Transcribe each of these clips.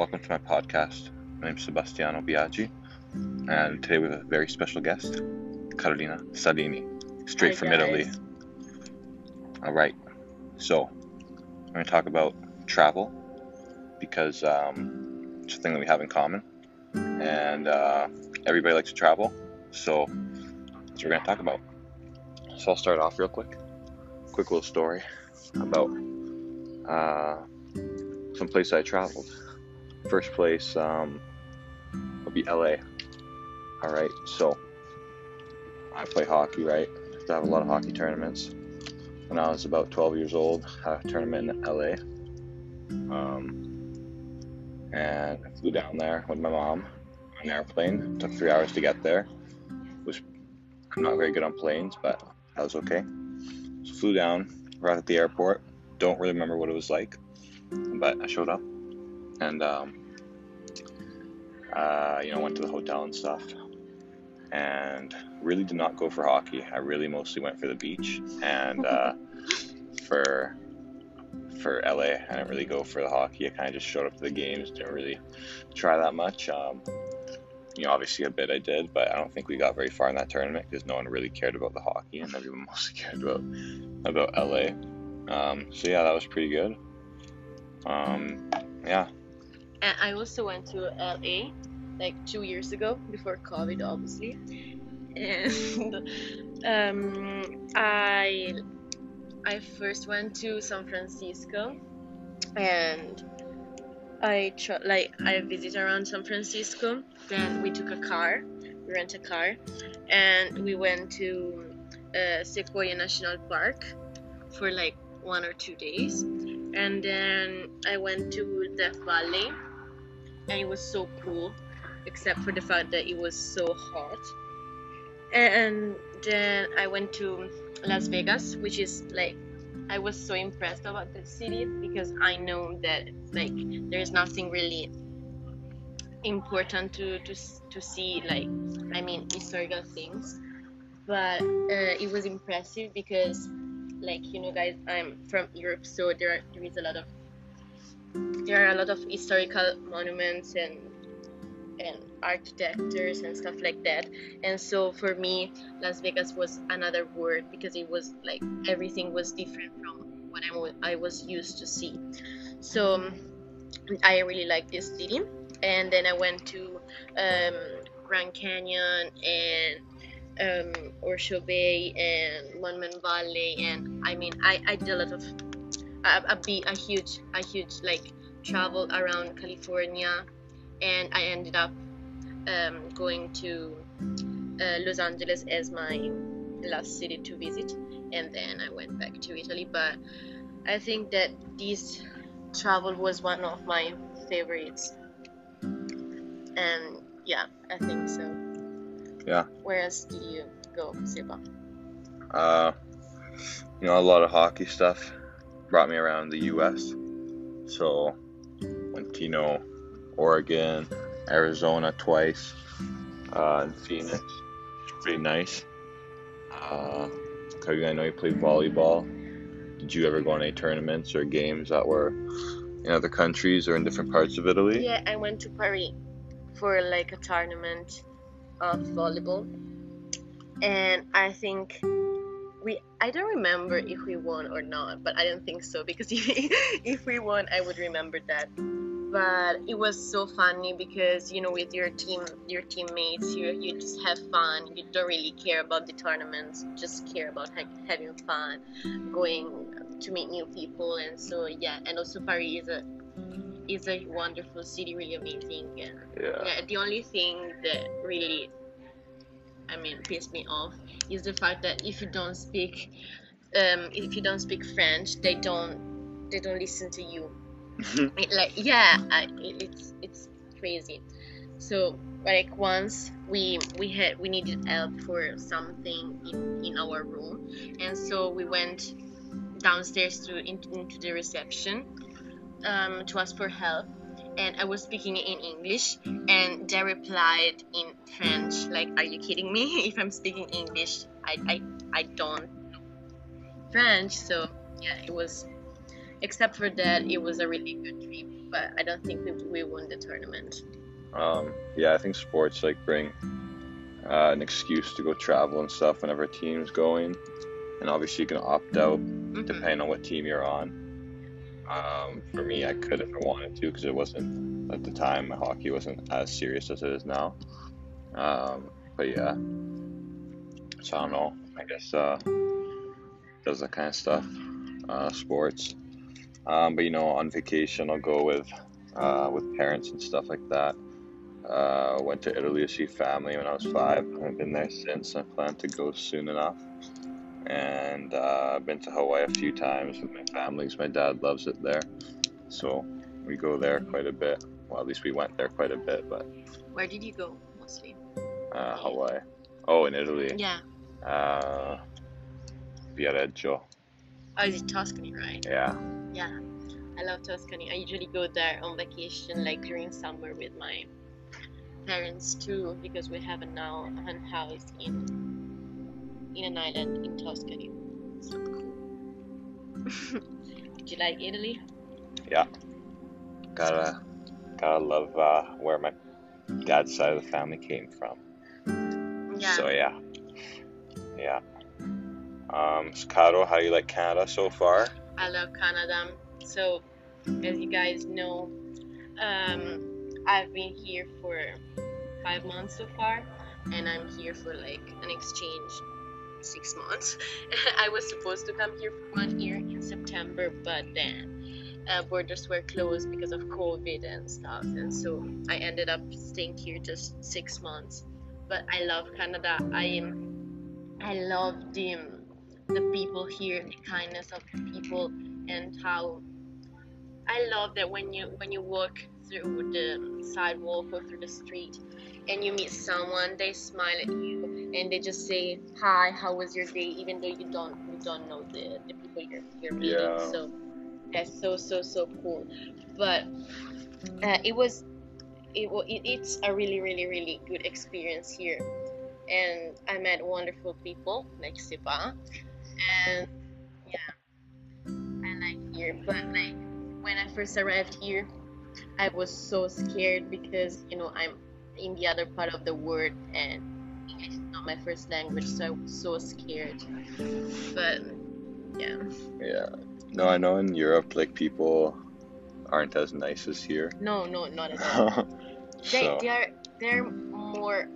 welcome to my podcast. My name is Sebastiano Biaggi, and today we have a very special guest, Carolina Salini, straight Hi, from guys. Italy. All right, so we're going to talk about travel because um, it's a thing that we have in common, and uh, everybody likes to travel, so that's what we're going to talk about. So I'll start off real quick. Quick little story about uh, some place I traveled. First place um, will be LA. All right, so I play hockey, right? I have a lot of hockey tournaments. When I was about 12 years old, I had a tournament in LA. Um, and I flew down there with my mom on an airplane. Took three hours to get there. Was I'm not very good on planes, but that was okay. So flew down, arrived at the airport. Don't really remember what it was like, but I showed up and um, uh, you know went to the hotel and stuff. And really did not go for hockey. I really mostly went for the beach and uh, for for LA. I didn't really go for the hockey. I kind of just showed up to the games. Didn't really try that much. Um, you know, obviously a bit I did, but I don't think we got very far in that tournament because no one really cared about the hockey and everyone mostly cared about about LA. Um, so yeah, that was pretty good. Um, yeah, And I also went to LA like two years ago before COVID, obviously. And um, I I first went to San Francisco, and I tr- like I visited around San Francisco. Then we took a car, we rent a car, and we went to uh, Sequoia National Park for like one or two days. And then I went to Death Valley, and it was so cool, except for the fact that it was so hot. And then I went to Las Vegas, which is like I was so impressed about the city because I know that like there's nothing really important to to to see like I mean historical things, but uh, it was impressive because like you know guys I'm from Europe so there are, there is a lot of there are a lot of historical monuments and and architectures and stuff like that. And so for me Las Vegas was another word because it was like everything was different from what I wa- I was used to see. So I really like this city. And then I went to um, Grand Canyon and um, Horseshoe Bay and Monument Valley. And I mean I, I did a lot of a, a, a huge a huge like travel around California and I ended up um, going to uh, Los Angeles as my last city to visit and then I went back to Italy but I think that this travel was one of my favorites and yeah I think so Yeah. where else did you go Seba? uh, you know, a lot of hockey stuff brought me around the U.S. So know Oregon, Arizona twice, uh, and Phoenix. Pretty nice. Uh, I know you played volleyball. Did you ever go on any tournaments or games that were in other countries or in different parts of Italy? Yeah, I went to Paris for like a tournament of volleyball, and I think we I don't remember if we won or not, but I don't think so because if if we won, I would remember that. But it was so funny because you know with your team, your teammates, you you just have fun. You don't really care about the tournaments. You just care about ha- having fun, going to meet new people, and so yeah. And also Paris is a is a wonderful city, really amazing. And Yeah. yeah, the only thing that really, I mean, pissed me off is the fact that if you don't speak, um, if you don't speak French, they don't, they don't listen to you. It, like, yeah, I, it, it's it's crazy. So like once we we had we needed help for something in, in our room, and so we went downstairs to into, into the reception um, to ask for help and I was speaking in English, and they replied in French. Like, are you kidding me? If I'm speaking English, I, I, I don't know French. So yeah, it was. Except for that, it was a really good trip. but I don't think we, we won the tournament. Um, yeah, I think sports like bring uh, an excuse to go travel and stuff whenever a team's going, and obviously you can opt out Mhm. depending on what team you're on. Um, for me, I could if I wanted to because it wasn't at the time hockey wasn't as serious as it is now. Um, but yeah, so I don't know. I guess uh, does that kind of stuff, uh, sports. Um, but you know, on vacation I'll go with uh, with parents and stuff like that. Uh, went to Italy to see family when I was five. I've been there since. I plan to go soon enough. And uh, I've been to Hawaii a few times with my families. My dad loves it there, so we go there quite a bit. Well, at least we went there quite a bit. But Where did you go mostly? uh, Hawaii. Oh, in Italy. Yeah. Uh, Viareggio. Oh, is it Tuscany, right? Yeah. Yeah. I love Tuscany. I usually go there on vacation, like during summer with my parents too, because we have a now a house in in an island in Tuscany. So cool. Did you like Italy? Yeah. Gotta gotta love uh, where my dad's side of the family came from. Yeah. So yeah, yeah. Um, Caro, how do you like Canada so far? I love Canada. So, as you guys know, um, I've been here for five months so far, and I'm here for like an exchange six months. I was supposed to come here for one year in September, but then uh, borders were closed because of COVID and stuff, and so I ended up staying here just six months. But I love Canada. I am, I love the the people here, the kindness of the people, and how I love that when you when you walk through the sidewalk or through the street and you meet someone, they smile at you and they just say hi, how was your day, even though you don't you don't know the, the people you're you're meeting. Yeah. So that's so so so cool. But uh, it was it, it it's a really really really good experience here, and I met wonderful people like Seba, and yeah, I like here. But like when I first arrived here, I was so scared because you know I'm in the other part of the world and English is not my first language, so I was so scared. But yeah, Yeah. No, I know in Europe, like people aren't as nice as here. no, no, not at all. They so they are they're more.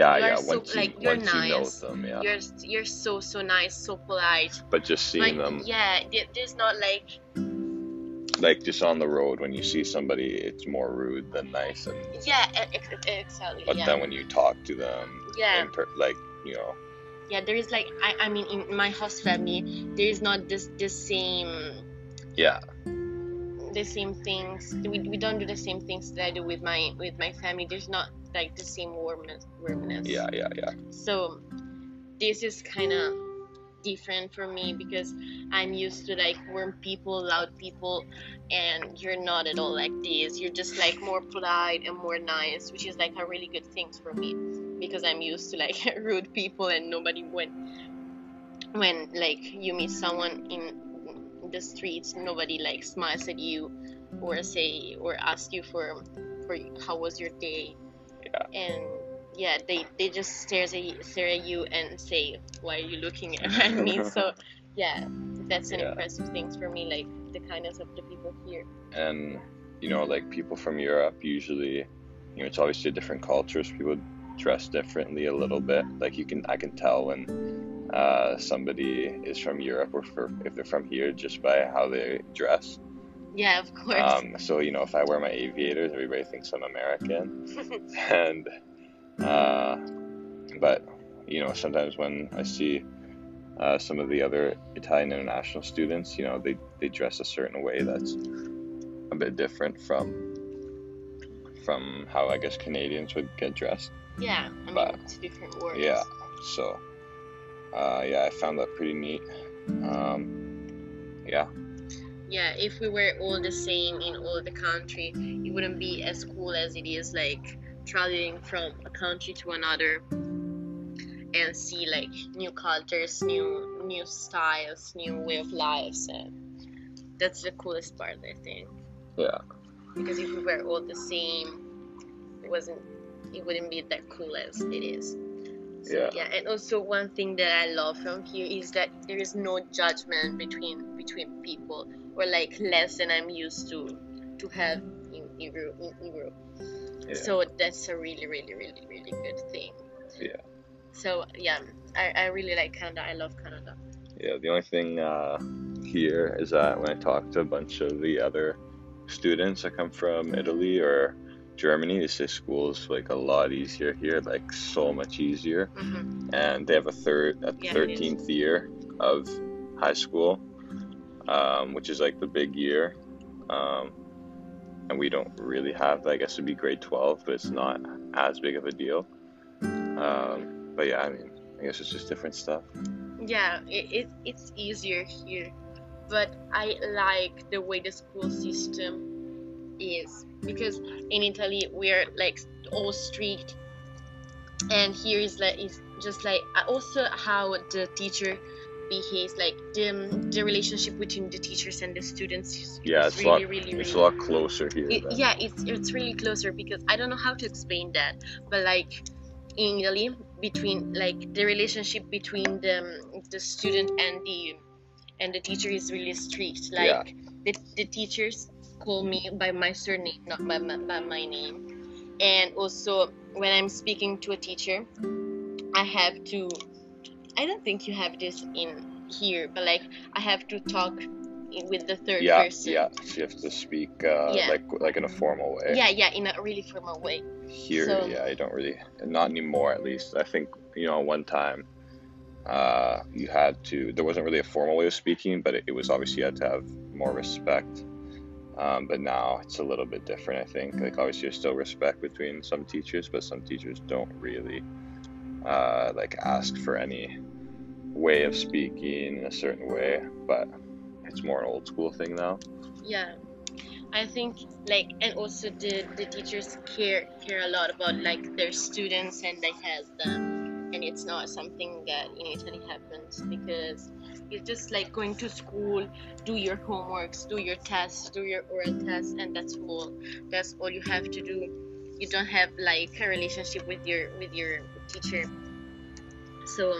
Yeah, you yeah. so- Once you like, you're once you know nice. them, yeah. You're you're so so nice, so polite. But just seeing Like them, yeah, there's not like like just on the road, when you see somebody, it's more rude than nice. And yeah, ex- ex- exactly. but yeah. then when you talk to them, Yeah. per- like you know, yeah, there is like I, I mean in my host family there is not this the same yeah, the same things we, we don't do the same things that I do with my with my family. There's not like the same warmness warmness. yeah, yeah, yeah. So this is kind of different for me because I'm used to like warm people, loud people, and you're not at all like this. You're just like more polite and more nice, which is like a really good thing for me because I'm used to like rude people and nobody when when like you meet someone in the streets, nobody like smiles at you or say or ask you for for how was your day Yeah. and yeah they they just stares at you, stare at you and say why are you looking at me? So yeah that's an Yeah. impressive thing for me like the kindness of the people here. And you know like people from europe usually you know it's obviously different cultures. People dress differently a little bit. Like you can i can tell when uh, somebody is from europe or for, if they're from here just by how they dress yeah of course um, so you know if i wear my aviators everybody thinks i'm american and uh, but you know sometimes when i see uh, some of the other Italian international students, you know, they, they dress a certain way that's a bit different from from how I guess Canadians would get dressed. yeah i mean but- it's different words Yeah. So, uh, yeah, I found that pretty neat. Um, yeah, yeah if we were all the same in all the country it wouldn't be as cool as it is like traveling from a country to another and see like new cultures new new styles new way of lives and that's the coolest part, I think. Yeah. Because if we were all the same, it wasn't. It wouldn't be that cool as it is. So, Yeah. yeah. And also one thing that I love from here is that there is no judgment between between people or like less than I'm used to to have in Europe. In Europe. Yeah. So that's a really, really, really, really good thing. Yeah. So yeah, I, I really like Canada. I love Canada. Yeah, the only thing uh, here is that when I talk to a bunch of the other students that come from Italy or Germany, they say school's like a lot easier here, like so much easier. hmm And they have a third, a Yeah, 13th year of high school, um, which is like the big year. Um, and we don't really have, I guess it'd be grade 12, but it's not as big of a deal. Um, but yeah, I mean, I guess it's just different stuff. Yeah, it, it it's easier here, but I like the way the school system is because in Italy we're like all strict, and here is like is just like also how the teacher behaves, like the the relationship between the teachers and the students. Is, Yeah, it's a really, lot- really, It's a lot closer here. it, yeah it's it's really closer because i don't know how to explain that but like in italy between like the relationship between the the student and the and the teacher is really strict like Yeah. the, the teachers call me by my surname not by my, by my name and also when i'm speaking to a teacher i have to i don't think you have this in here but like i have to talk with the third yeah, person yeah. So you have to speak uh, Yeah. like like in a formal way. yeah yeah in a really formal way Here, So- yeah, I don't really, not anymore at least. I think you know, one time, uh, you had to. There wasn't really a formal way of speaking, but it, it was obviously you had to have more respect. Um, but now it's a little bit different. I think like obviously there's still respect between some teachers, but some teachers don't really uh, like ask for any way of speaking in a certain way. But it's more an old school thing now. yeah i think like and also the the teachers care care a lot about like their students and they help them and it's not something that in italy happens because it's just like going to school do your homeworks do your tests do your oral tests and that's all. That's all you have to do. You don't have like a relationship with your with your teacher. So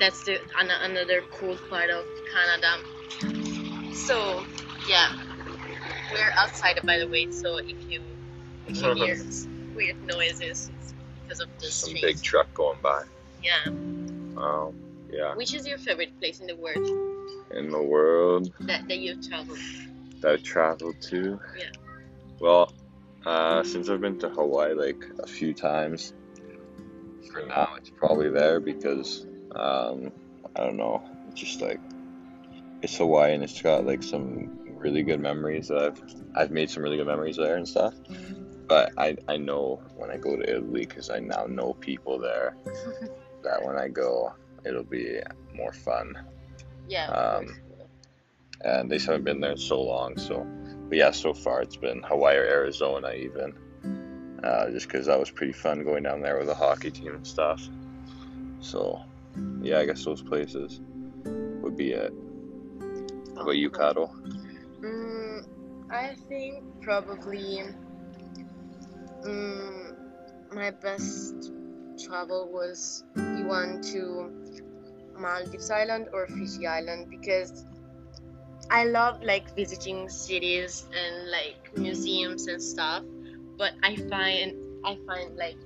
that's the an- another cool part of canada. So yeah. We're outside by the way so if you if you hear weird noises it's because of the Some big truck going by. yeah. Um, yeah. which is your favorite place in the world In the world that, that you've traveled that I traveled to. Yeah. Well, uh, since I've been to Hawaii like a few times, for now it's probably there because um, I don't know, it's just like it's Hawaii and it's got like some really good memories that I've I've made some really good memories there and stuff. But I I know when I go to Italy because I now know people there that when I go it'll be more fun. yeah Um, and they haven't been there in so long. So, but yeah, so far it's been Hawaii or Arizona even, uh, just because that was pretty fun going down there with the hockey team and stuff. So, yeah, I guess those places would be it. How about you. Caro? Mm, I think probably mm, my best travel was the one to Maldives Island or Fiji Island because I love like visiting cities and like museums and stuff, but I find I find like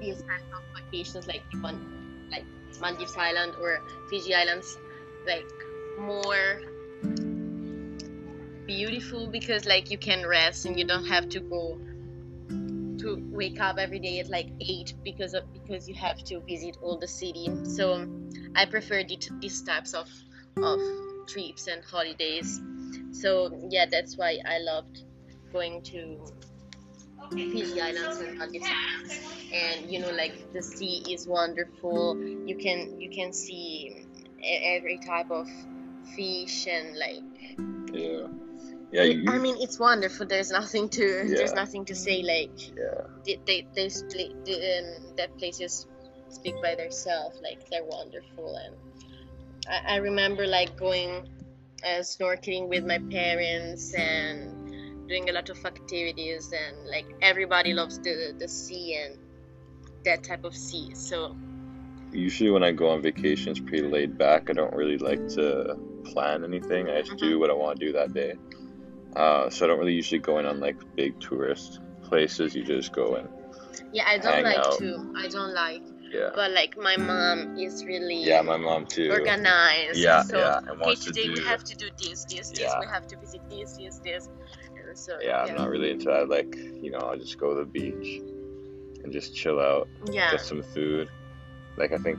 these kind of vacations like one like Maldives Island or Fiji Islands like more beautiful because like you can rest and you don't have to go to wake up every day at like 8 because of because you have to visit all the city. So i prefer the, these types of of trips and holidays. So yeah that's why i loved going to Fiji Islands and Maldives and you know like the sea is wonderful. You can you can see every type of fish and like Yeah, yeah, you, I mean, it's wonderful. There's nothing to there's nothing to say. Like yeah, they they, they split um, that places speak by themselves. Like they're wonderful, and I, I remember like going uh, snorkeling with my parents and doing a lot of activities and like everybody loves the the sea and that type of sea. So Usually, when I go on vacation, it's pretty laid back. I don't really like to plan anything. I just do what I want to do that day. Uh, so I don't really usually go in on like big tourist places. You just go in. yeah, I don't like out. to. I don't like. Yeah. But like my mom is really Yeah, my mom too. organized. Yeah, so, yeah, and Okay, wants to today we have to do this, this, this. Yeah. We have to visit this, this, this. And so Yeah, I'm not really into that. Like, you know, I'll just go to the beach and just chill out, Yeah. get some food. Like, I think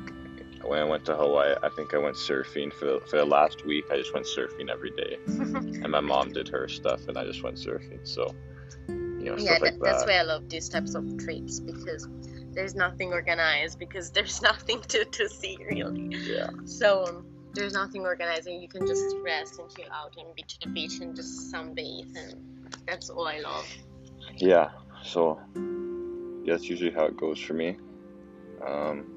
when I went to Hawaii, I think I went surfing for the, for the last week. I just went surfing every day, and my mom did her stuff, and I just went surfing. So, you know, yeah, stuff that, like that's why I love these types of trips because there's nothing organized because there's nothing to, to see really. Yeah, So um, there's nothing organized and you can just rest and chill out and be to the beach and just sunbathe and that's all I love. yeah. So, yeah, that's usually how it goes for me. Um,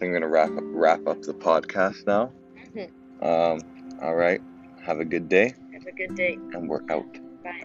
think I'm gonna wrap up, wrap up the podcast now. Um, all right. Have a good day Have a good day. and we're out. Bye.